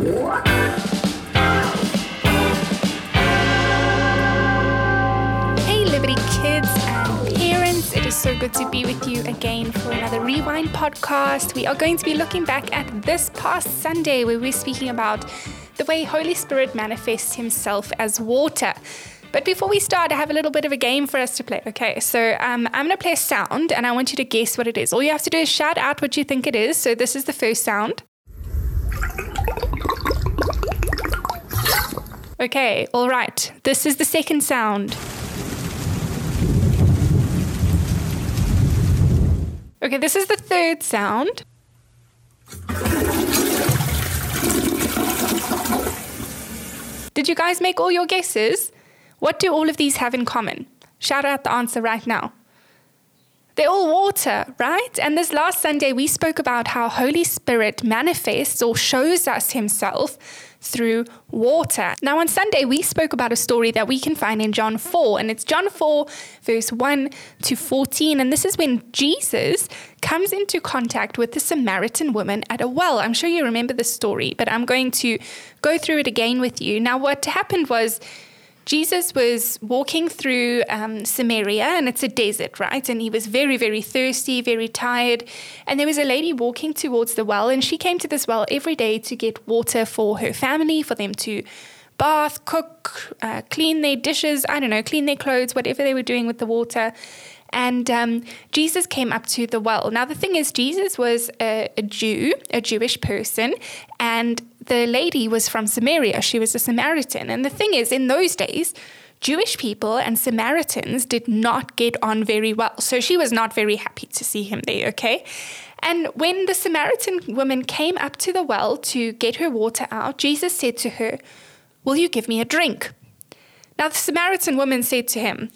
Hey, Liberty kids and parents, it is so good to be with you again for another Rewind podcast. We are going to be looking back at this past Sunday where we're speaking about the way Holy Spirit manifests himself as water. But before we start, I have a little bit of a game for us to play. Okay, so um, I'm going to play a sound and I want you to guess what it is. All you have to do is shout out what you think it is. So this is the first sound. Okay, all right. This is the second sound. Okay, this is the third sound. Did you guys make all your guesses? What do all of these have in common? Shout out the answer right now. They're all water, right? And this last Sunday, we spoke about how Holy Spirit manifests or shows us Himself through water. Now, on Sunday, we spoke about a story that we can find in John 4, and it's John 4, verse 1 to 14. And this is when Jesus comes into contact with the Samaritan woman at a well. I'm sure you remember the story, but I'm going to go through it again with you. Now, what happened was, Jesus was walking through um, Samaria, and it's a desert, right? And he was very, very thirsty, very tired. And there was a lady walking towards the well, and she came to this well every day to get water for her family, for them to bath, cook, uh, clean their dishes, I don't know, clean their clothes, whatever they were doing with the water. And um, Jesus came up to the well. Now, the thing is, Jesus was a, a Jew, a Jewish person, and the lady was from Samaria. She was a Samaritan. And the thing is, in those days, Jewish people and Samaritans did not get on very well. So she was not very happy to see him there, okay? And when the Samaritan woman came up to the well to get her water out, Jesus said to her, Will you give me a drink? Now the Samaritan woman said to him,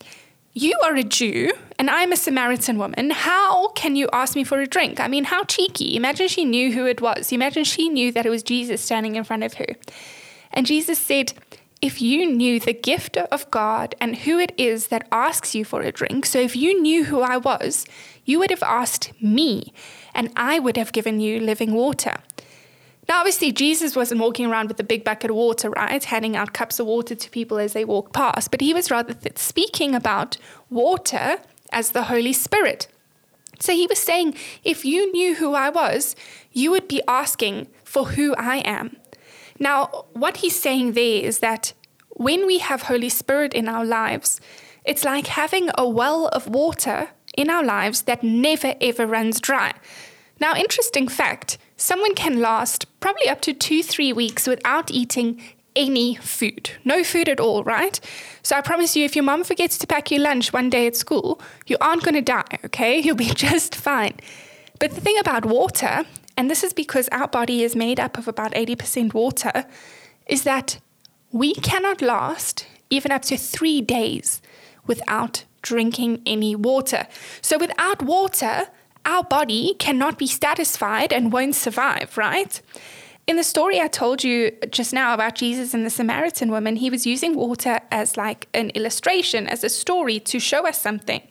You are a Jew and I'm a Samaritan woman. How can you ask me for a drink? I mean, how cheeky. Imagine she knew who it was. Imagine she knew that it was Jesus standing in front of her. And Jesus said, if you knew the gift of God and who it is that asks you for a drink, so if you knew who I was, you would have asked me, and I would have given you living water. Now, obviously, Jesus wasn't walking around with a big bucket of water, right? Handing out cups of water to people as they walk past, but he was rather th- speaking about water as the Holy Spirit. So he was saying, if you knew who I was, you would be asking for who I am. Now, what he's saying there is that when we have Holy Spirit in our lives, it's like having a well of water in our lives that never ever runs dry. Now, interesting fact someone can last probably up to two, three weeks without eating any food. No food at all, right? So I promise you, if your mom forgets to pack your lunch one day at school, you aren't going to die, okay? You'll be just fine. But the thing about water, and this is because our body is made up of about 80% water, is that we cannot last even up to three days without drinking any water. So without water, our body cannot be satisfied and won't survive, right? In the story I told you just now about Jesus and the Samaritan woman, he was using water as like an illustration, as a story to show us something.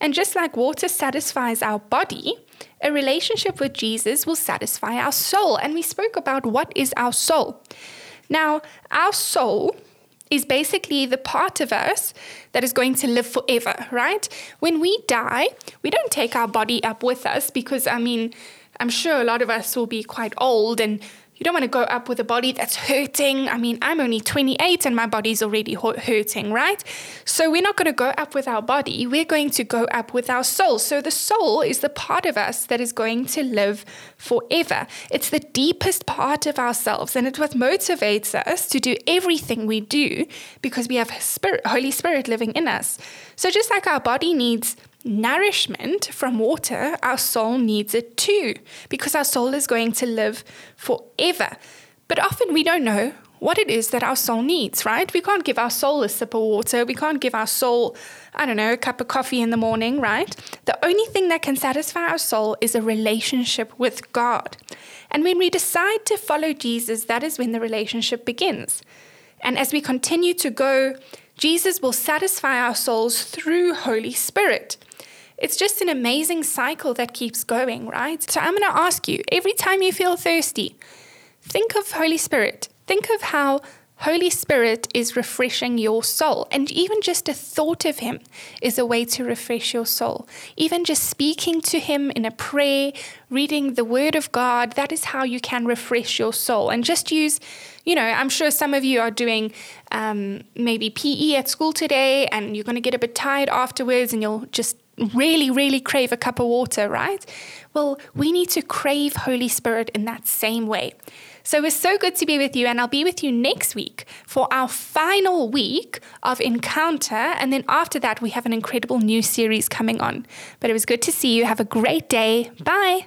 And just like water satisfies our body, a relationship with Jesus will satisfy our soul. And we spoke about what is our soul. Now, our soul is basically the part of us that is going to live forever, right? When we die, we don't take our body up with us because, I mean, I'm sure a lot of us will be quite old and you don't want to go up with a body that's hurting. I mean, I'm only 28 and my body's already hurting, right? So we're not going to go up with our body. We're going to go up with our soul. So the soul is the part of us that is going to live forever. It's the deepest part of ourselves and it's what motivates us to do everything we do because we have spirit, Holy Spirit living in us. So just like our body needs nourishment from water, our soul needs it too, because our soul is going to live forever. But often we don't know what it is that our soul needs, right? We can't give our soul a sip of water. We can't give our soul, I don't know, a cup of coffee in the morning, right? The only thing that can satisfy our soul is a relationship with God. And when we decide to follow Jesus, that is when the relationship begins. And as we continue to go, Jesus will satisfy our souls through Holy Spirit. It's just an amazing cycle that keeps going, right? So I'm going to ask you every time you feel thirsty, think of Holy Spirit. Think of how Holy Spirit is refreshing your soul. And even just a thought of Him is a way to refresh your soul. Even just speaking to Him in a prayer, reading the Word of God, that is how you can refresh your soul. And just use, you know, I'm sure some of you are doing um, maybe PE at school today and you're going to get a bit tired afterwards and you'll just really, really crave a cup of water, right? Well, we need to crave Holy Spirit in that same way. So it was so good to be with you, and I'll be with you next week for our final week of Encounter. And then after that, we have an incredible new series coming on. But it was good to see you. Have a great day. Bye.